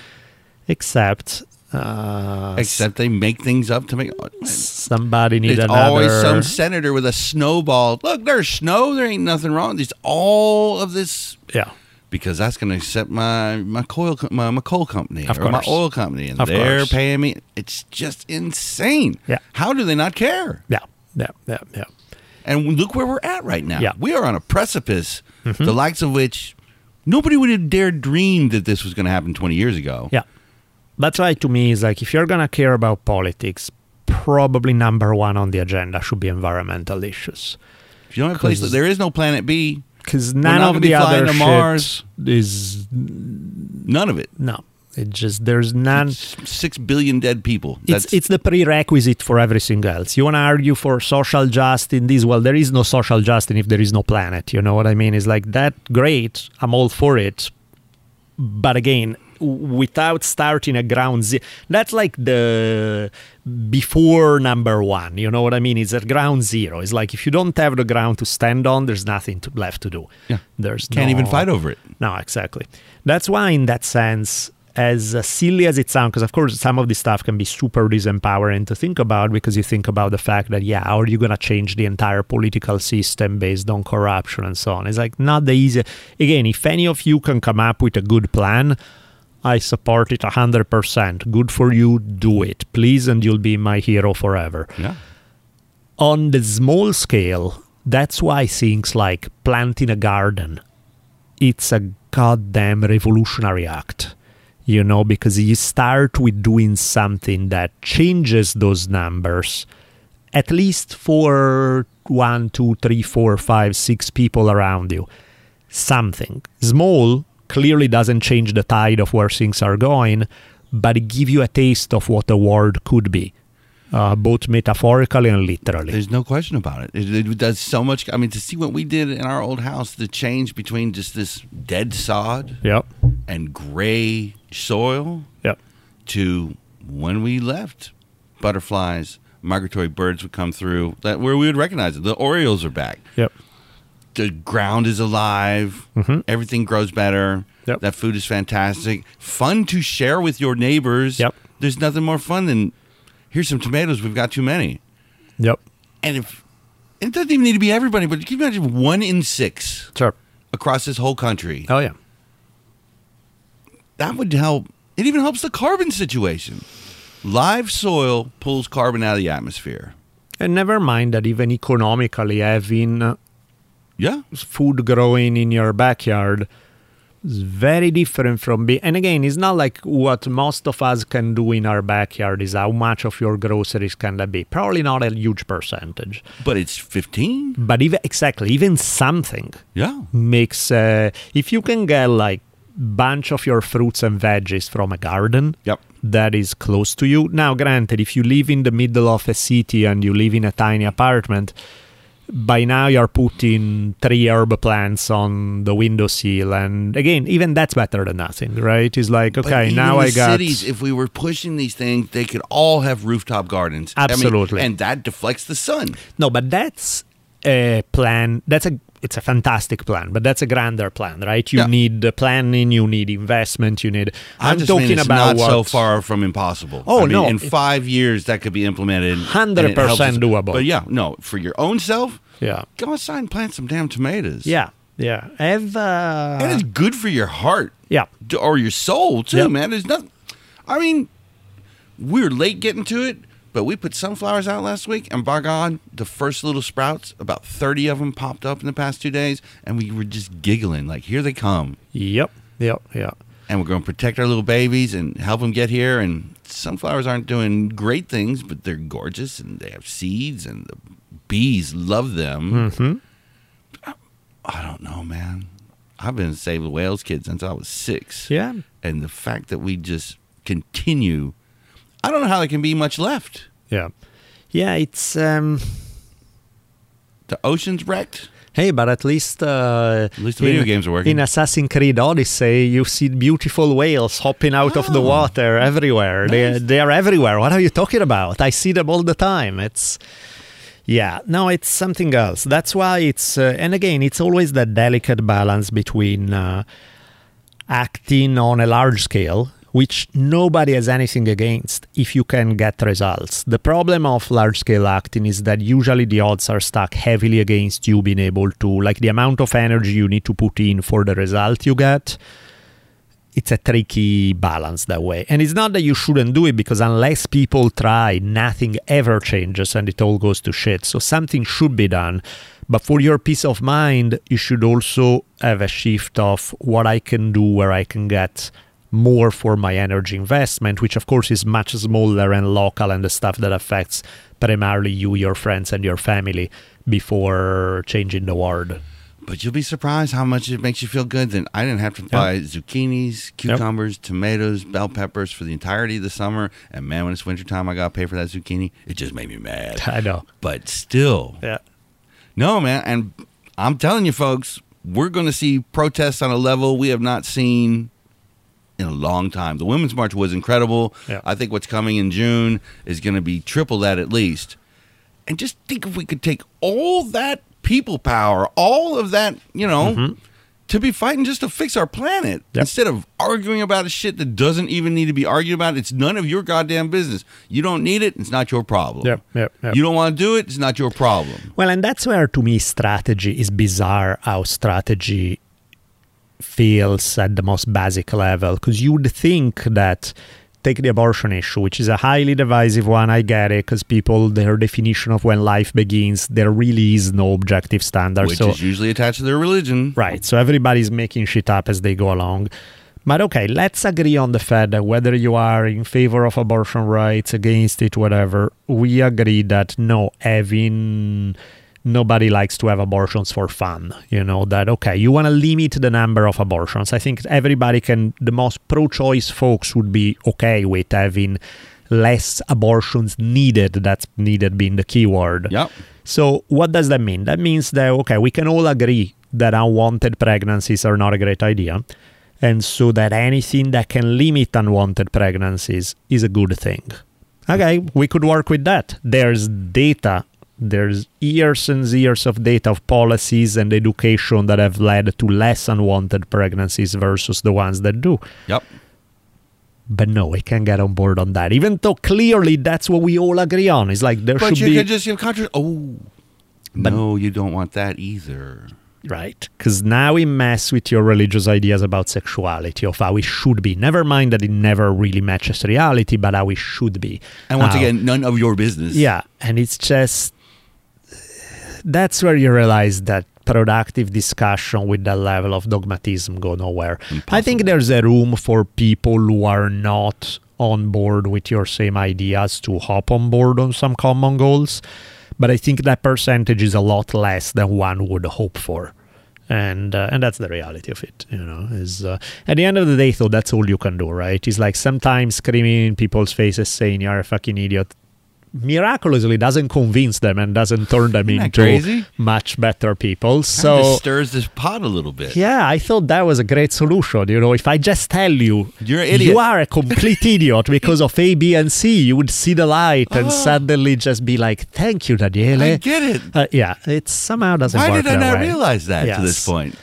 Except, uh, Except they make things up to make. somebody need There's another. always some senator with a snowball. Look, there's snow. There ain't nothing wrong. There's all of this yeah, because that's going to set my my coil my, my coal company Of or my oil company, and Of they're course. paying me. It's just insane. Yeah. How do they not care? yeah, yeah, yeah, yeah. And look where we're at right now. Yeah. Mm-hmm. We are on a precipice, the likes of which nobody would have dared dream that this was going to happen 20 years ago. Yeah. That's why to me is like if you're gonna care about politics, probably number one on the agenda should be environmental issues. If you don't have a place, there is no planet B. Because none of the other to shit Mars. is None of it. no. It just there's none. Six billion dead people. It's it's the prerequisite for everything else. You want to argue for social justice in this? Well, there is no social justice if there is no planet. You know what I mean? It's like that. Great, I'm all for it. But again, without starting a ground zero, that's like the before number one. You know what I mean? It's at ground zero. It's like if you don't have the ground to stand on, there's nothing to, left to do. Yeah. There's can't no- even fight over it. no, exactly. That's why, in that sense, as silly as it sounds, because of course some of this stuff can be super disempowering to think about because you think about the fact that, yeah, how are you going to change the entire political system based on corruption and so on? It's like not the easy. Again, if any of you can come up with a good plan, I support it 100%. Good for you, do it, please, and you'll be my hero forever Yeah. on the small scale, that's why things like planting a garden, it's a goddamn revolutionary act. You know, because you start with doing something that changes those numbers, at least for one, two, three, four, five, six people around you. Something small clearly doesn't change the tide of where things are going, but it gives you a taste of what the world could be uh, both metaphorically and literally. There's no question about it. it. It does so much. I mean, to see what we did in our old house, the change between just this dead sod Yep. and gray soil Yep. to when we left, butterflies, migratory birds would come through that where we would recognize it. The Orioles are back. Yep. The ground is alive. Mhm. Everything grows better. Yep. That food is fantastic. Fun to share with your neighbors. Yep. There's nothing more fun than here's some tomatoes. We've got too many. Yep. And if it doesn't even need to be everybody, but can you imagine one in six Sure. across this whole country? Oh yeah. That would help. It even helps the carbon situation. Live soil pulls carbon out of the atmosphere. And never mind that even economically having uh, Yeah. food growing in your backyard is very different from being and again it's not like what most of us can do in our backyard is how much of your groceries can that be probably not a huge percentage But it's 15. but even exactly even something Yeah. makes uh, if you can get like bunch of your fruits and veggies from a garden Yep. that is close to you. Now, granted, if you live in the middle of a city and you live in a tiny apartment, by now you're putting three herb plants on the windowsill, and again, even that's better than nothing, right? It's like okay, now I got cities. If we were pushing these things, they could all have rooftop gardens. I mean, Absolutely. and that deflects the sun. no, but that's a plan. That's a it's a fantastic plan, but that's a grander plan, right? You Yeah. need the planning, you need investment, you need. I'm just talking about not what, so far from impossible. Oh, I mean, no. In five years, that could be implemented. 100% doable. But yeah, no, for your own self, Yeah, go outside and plant some damn tomatoes. yeah, yeah. Have uh, and it's good for your heart. yeah. or your soul too, Yep. man. There's nothing. I mean, we're late getting to it, but we put sunflowers out last week, and by God, the first little sprouts, about thirty of them popped up in the past two days, and we were just giggling like, "Here they come!" Yep, yep, yep. And we're going to protect our little babies and help them get here. And sunflowers aren't doing great things, but they're gorgeous, and they have seeds, and the bees love them. hmm I, I don't know, man. I've been a Save the Whales kid since I was six. Yeah, and the fact that we just continue i don't know how there can be much left yeah, yeah. It's um. the ocean's wrecked Hey, but at least uh, At least the video games are working. In Assassin's Creed Odyssey, you see beautiful whales hopping out of the Oh. water everywhere. They they are everywhere. What are you talking about? I see them all the time. It's yeah, no, it's something else. That's why it's uh, and again, it's always that delicate balance between uh, acting on a large scale. Which nobody has anything against if you can get results. The problem of large scale acting is that usually the odds are stuck heavily against you being able to, like the amount of energy you need to put in for the result you get it's a tricky balance that way. And it's not that you shouldn't do it because unless people try, nothing ever changes and it all goes to shit. So something should be done. But for your peace of mind, you should also have a shift of what I can do where I can get more for my energy investment, which of course is much smaller and local and the stuff that affects primarily you, your friends, and your family before changing the world. but you'll be surprised how much it makes you feel good then i didn't have to buy zucchinis cucumbers tomatoes bell peppers for the entirety of the summer and man when it's wintertime i gotta pay for that zucchini it just made me mad *laughs* I know. but still Yeah. no man and i'm telling you folks we're gonna see protests on a level we have not seen in a long time. The Women's March was incredible. Yeah. I think what's coming in June is going to be triple that at least. And just think if we could take all that people power, all of that, you know, mm-hmm. to be fighting just to fix our planet Yep. instead of arguing about a shit that doesn't even need to be argued about. It's none of your goddamn business. You don't need it. It's not your problem. Yep, yep, yep. You don't want to do it. It's not your problem. Well, and that's where to me strategy is bizarre how strategy feels at the most basic level. Because you would think that, take the abortion issue, which is a highly divisive one, I get it, because people, their definition of when life begins, there really is no objective standard. Which so, is usually attached to their religion. Right. So everybody's making shit up as they go along. But okay, let's agree on the fact that whether you are in favor of abortion rights, against it, whatever, we agree that no, having nobody likes to have abortions for fun. You know, that okay, you want to limit the number of abortions. I think everybody can, the most pro choice folks would be okay with having less abortions needed. That's needed being the key word. Yep. So what does that mean? That means that okay, we can all agree that unwanted pregnancies are not a great idea. And so that anything that can limit unwanted pregnancies is a good thing. Okay, we could work with that. There's data, there's years and years of data of policies and education that have led to less unwanted pregnancies versus the ones that do. Yep. But no, we can't get on board on that. Even though clearly that's what we all agree on. It's like there But should be. But you be could just you know, contra- Oh, But- no, you don't want that either. right? Because now we mess with your religious ideas about sexuality, of how we should be. Never mind that it never really matches reality, but how we should be. And once How- again, none of your business. yeah, and it's just that's where you realize that productive discussion with that level of dogmatism go nowhere. I think there's a room for people who are not on board with your same ideas to hop on board on some common goals, but I think that percentage is a lot less than one would hope for. and uh, and that's the reality of it. You know, is uh, at the end of the day, though, that's all you can do, right? It's like sometimes screaming in people's faces, saying "you're a fucking idiot." Miraculously doesn't convince them and doesn't turn them into crazy? much better people. So stirs this pot a little bit. yeah, I thought that was a great solution. You know, if I just tell you You're an idiot. you are a complete *laughs* idiot because of A, B, and C, you would see the light and suddenly just be like, "Thank you, Daniele." I get it. Uh, yeah, it somehow doesn't Why work did I not way. realize that to this point?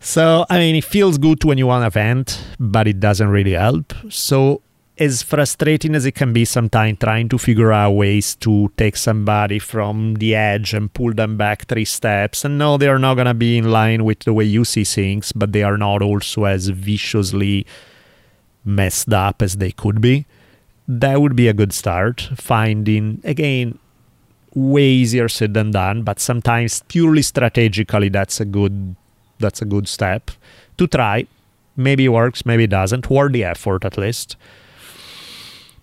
So, I mean, it feels good when you want to vent, but it doesn't really help. So, as frustrating as it can be sometimes trying to figure out ways to take somebody from the edge and pull them back three steps. And no, they're not going to be in line with the way you see things, but they are not also as viciously messed up as they could be. That would be a good start. Finding, again, way easier said than done, but sometimes purely strategically, that's a good that's a good step to try. Maybe works, maybe doesn't. Worth the effort at least.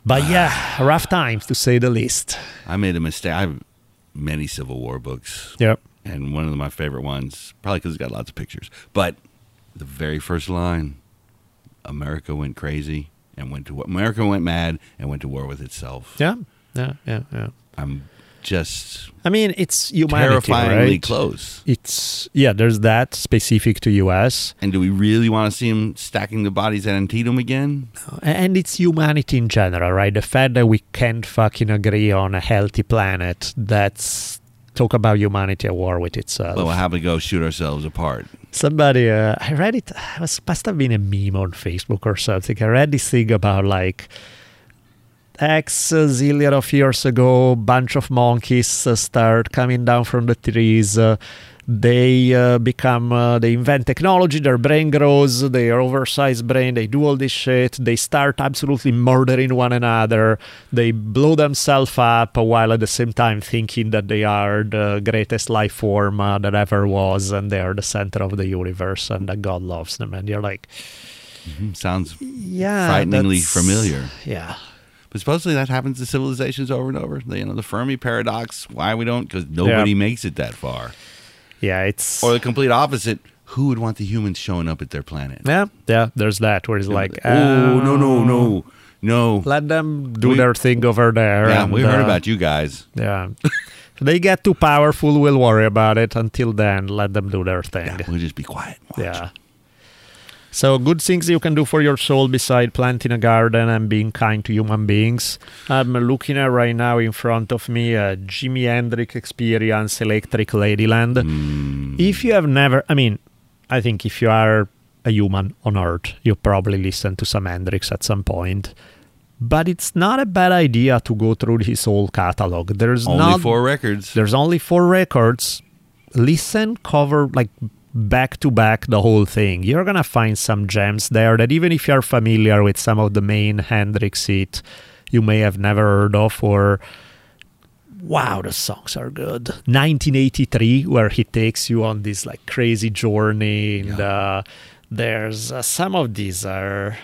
But yeah, rough times to say the least. I made a mistake. I have many Civil War books, Yep. and one of my favorite ones, probably because it's got lots of pictures, but the very first line America went crazy and went to war. America went mad and went to war with itself. Yeah. Yeah. Yeah. Yeah. I'm just I mean, it's humanity, terrifyingly right? close. It's yeah. There's that specific to U.S. And do we really want to see him stacking the bodies at Antietam again? and it's humanity in general, right? The fact that we can't fucking agree on a healthy planet. That's talk about humanity at war with itself. Well, we'll have to go shoot ourselves apart. Somebody, uh, I read it. It was, must have been a meme on Facebook or something. I read this thing about like X zillion of years ago, bunch of monkeys uh, start coming down from the trees. Uh, they uh, become, uh, they invent technology. Their brain grows. Their oversized brain. They do all this shit. They start absolutely murdering one another. They blow themselves up while at the same time thinking that they are the greatest life form uh, that ever was, and they are the center of the universe, and that God loves them. And you're like, Hmm, Sounds yeah, frighteningly familiar. Yeah. But supposedly that happens to civilizations over and over. The, you know, the Fermi paradox. Why we don't? Because nobody Yeah. makes it that far. Yeah, it's Or the complete opposite. Who would want the humans showing up at their planet? yeah, yeah. There's that where it's like, oh no no uh, no no. let them do We- their thing over there. Yeah, and, we heard uh, about you guys. Yeah, *laughs* they get too powerful. We'll worry about it. Until then, let them do their thing. Yeah, we'll just be quiet. Yeah. So good things you can do for your soul beside planting a garden and being kind to human beings. I'm looking at right now in front of me a Jimi Hendrix Experience Electric Ladyland. Mm. If you have never, I mean, I think if you are a human on Earth, you probably listen to some Hendrix at some point. But it's not a bad idea to go through his whole catalog. There's Only not four records. there's only four records. Listen, cover like back to back the whole thing. You're gonna find some gems there that even if you're familiar with some of the main Hendrix hit, you may have never heard of or wow, the songs are good. 1983, where he takes you on this like crazy journey, and uh, there's uh, some of these are.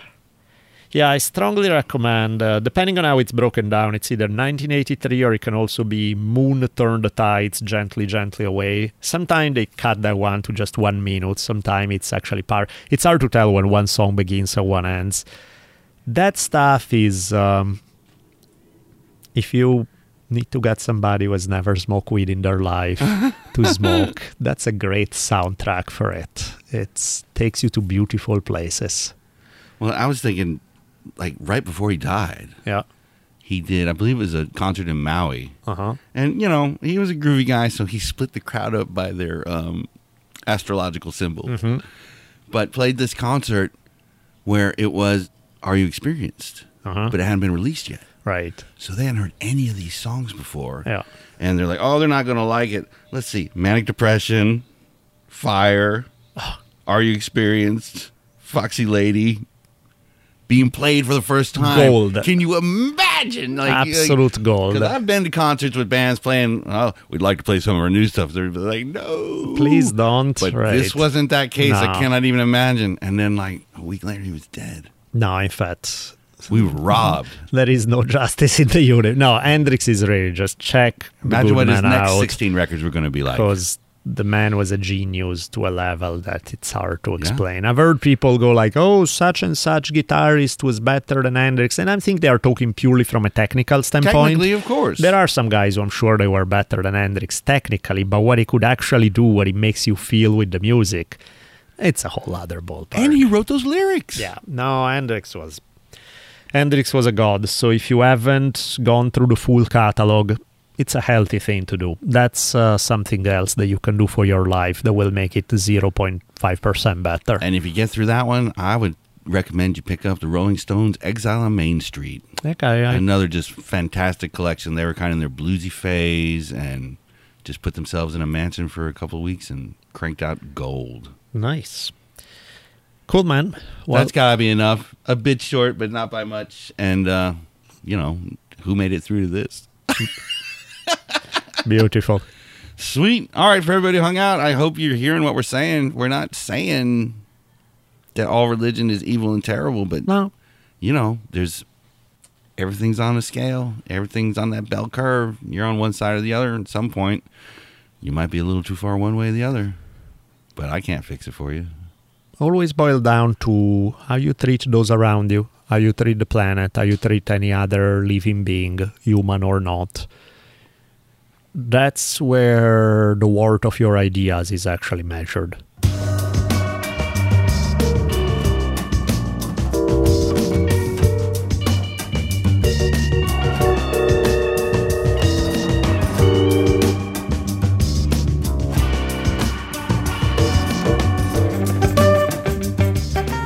Yeah, I strongly recommend, uh, depending on how it's broken down, it's either 1983 or it can also be Moon Turn the Tides Gently, Gently Away. Sometimes they cut that one to just one minute. Sometimes it's actually part. It's hard to tell when one song begins and one ends. That stuff is. Um, if you need to get somebody who has never smoked weed in their life *laughs* to smoke, that's a great soundtrack for it. It takes you to beautiful places. Well, I was thinking, like right before he died, Yeah. he did. I believe it was a concert in Maui, Uh huh. and you know he was a groovy guy, so he split the crowd up by their um, astrological symbols. Mhm. But played this concert where it was "Are You Experienced," Uh-huh. but it hadn't been released yet. Right. So they hadn't heard any of these songs before. Yeah. And they're like, oh, they're not going to like it. Let's see. Manic Depression, Fire, Are You Experienced, Foxy Lady, being played for the first time. Gold. Can you imagine? Like, Absolute gold. Because I've been to concerts with bands playing, oh, we'd like to play some of our new stuff. They're like, no. Please don't. But right. this wasn't that case. I cannot even imagine. And then, like, a week later, he was dead. No, in fact, We were robbed. there is no justice in the unit. No, Hendrix is really just check Imagine what his next out 16 records were going to be like. because the man was a genius to a level that it's hard to explain. I've heard people go like, "Oh, such and such guitarist was better than Hendrix," and I think they are talking purely from a technical standpoint. Technically, of course. There are some guys who I'm sure they were better than Hendrix technically, but what he could actually do, what it makes you feel with the music, it's a whole other ballpark. and he wrote those lyrics. Yeah, no, Hendrix was Hendrix was a god. So if you haven't gone through the full catalog, it's a healthy thing to do. That's uh, something else that you can do for your life that will make it 0.5% better. And if you get through that one, I would recommend you pick up the Rolling Stones Exile on Main Street. Okay, I, Another just fantastic collection. They were kind of in their bluesy phase and just put themselves in a mansion for a couple of weeks and cranked out gold. nice. Cool, man. Well, That's got to be enough. A bit short, but not by much. And, uh, you know, who made it through to this? *laughs* beautiful. Sweet. All right, for everybody who hung out, I hope you're hearing what we're saying. We're not saying that all religion is evil and terrible, but No, you know, there's everything's on a scale, everything's on that bell curve. You're on one side or the other. At some point, you might be a little too far one way or the other, but I can't fix it for you. always boil down to how you treat those around you, how you treat the planet, how you treat any other living being, human or not. That's where the worth of your ideas is actually measured.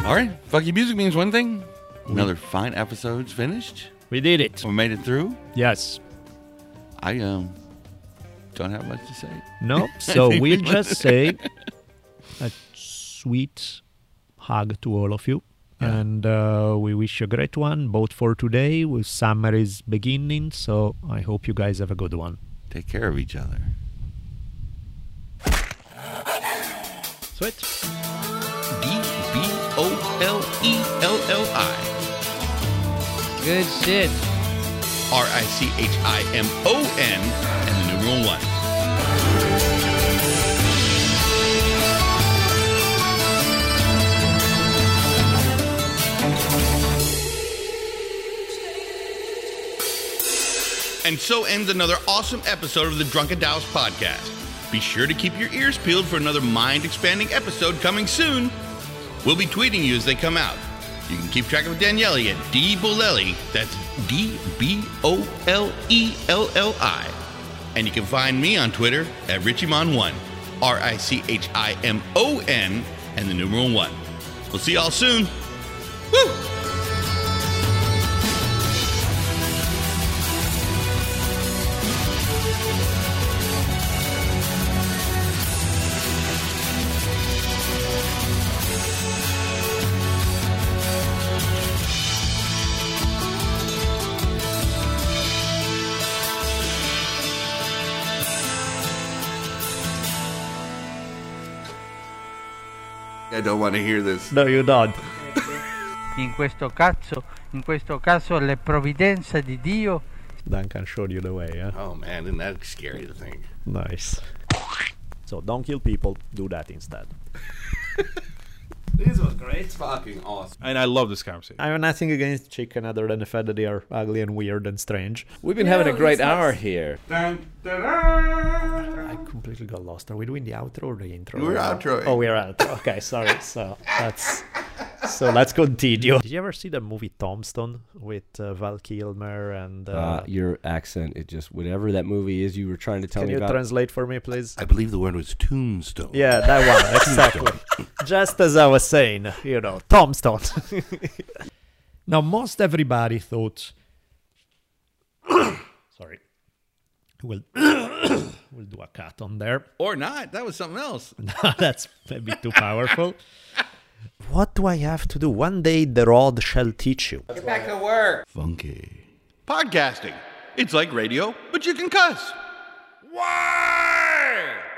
All right, fuck you. Music means one thing. Another fine episode's finished. We did it. We made it through. Yes. I um don't have much to say. No. *laughs* So we'll we just say *laughs* a sweet hug to all of you. Yeah. And uh, we wish you a great one, both for today. With summer is beginning, so I hope you guys have a good one. Take care of each other. Sweet. D B O L E L L I. Good shit. R I C H I M O N and so ends another awesome episode of the Drunken Taoist podcast. Be sure to keep your ears peeled for another mind expanding episode coming soon. We'll be tweeting you as they come out. You can keep track of Daniele at D Bolelli. That's D B O L E L L I. And you can find me on Twitter at Richimon1. R I C H I M O N and the numeral one. We'll see y'all soon. Woo! I don't want to hear this. No, you don't. In questo caso, in questo caso le provvidenza di Dio Duncan showed you the way, yeah? Oh man, isn't that scary to think? Nice. So don't kill people, do that instead. *laughs* This was great. Fucking awesome. And I love this conversation. I have nothing against chicken other than the fact that they are ugly and weird and strange. We've been having a great hour here. I completely got lost. Are we doing the outro or the intro? We're outroing. Oh, we're outro. Okay, sorry. So that's so let's continue. Did you ever see the movie Tombstone with uh, Val Kilmer and? Uh, Uh, your accent, it just whatever that movie is you were trying to tell me? can you about. translate for me, please? I believe the word was tombstone. Yeah, that one *laughs* exactly. Just as I was saying, you know, Tombstone. *laughs* now, most everybody thought. Sorry. We'll *coughs* we'll do a cut on there. *laughs* Or not. That was something else. *laughs* That's maybe too powerful. *laughs* What do I have to do? One day the rod shall teach you. Get back to work. Funky. Podcasting. It's like radio, but you can cuss. Wow!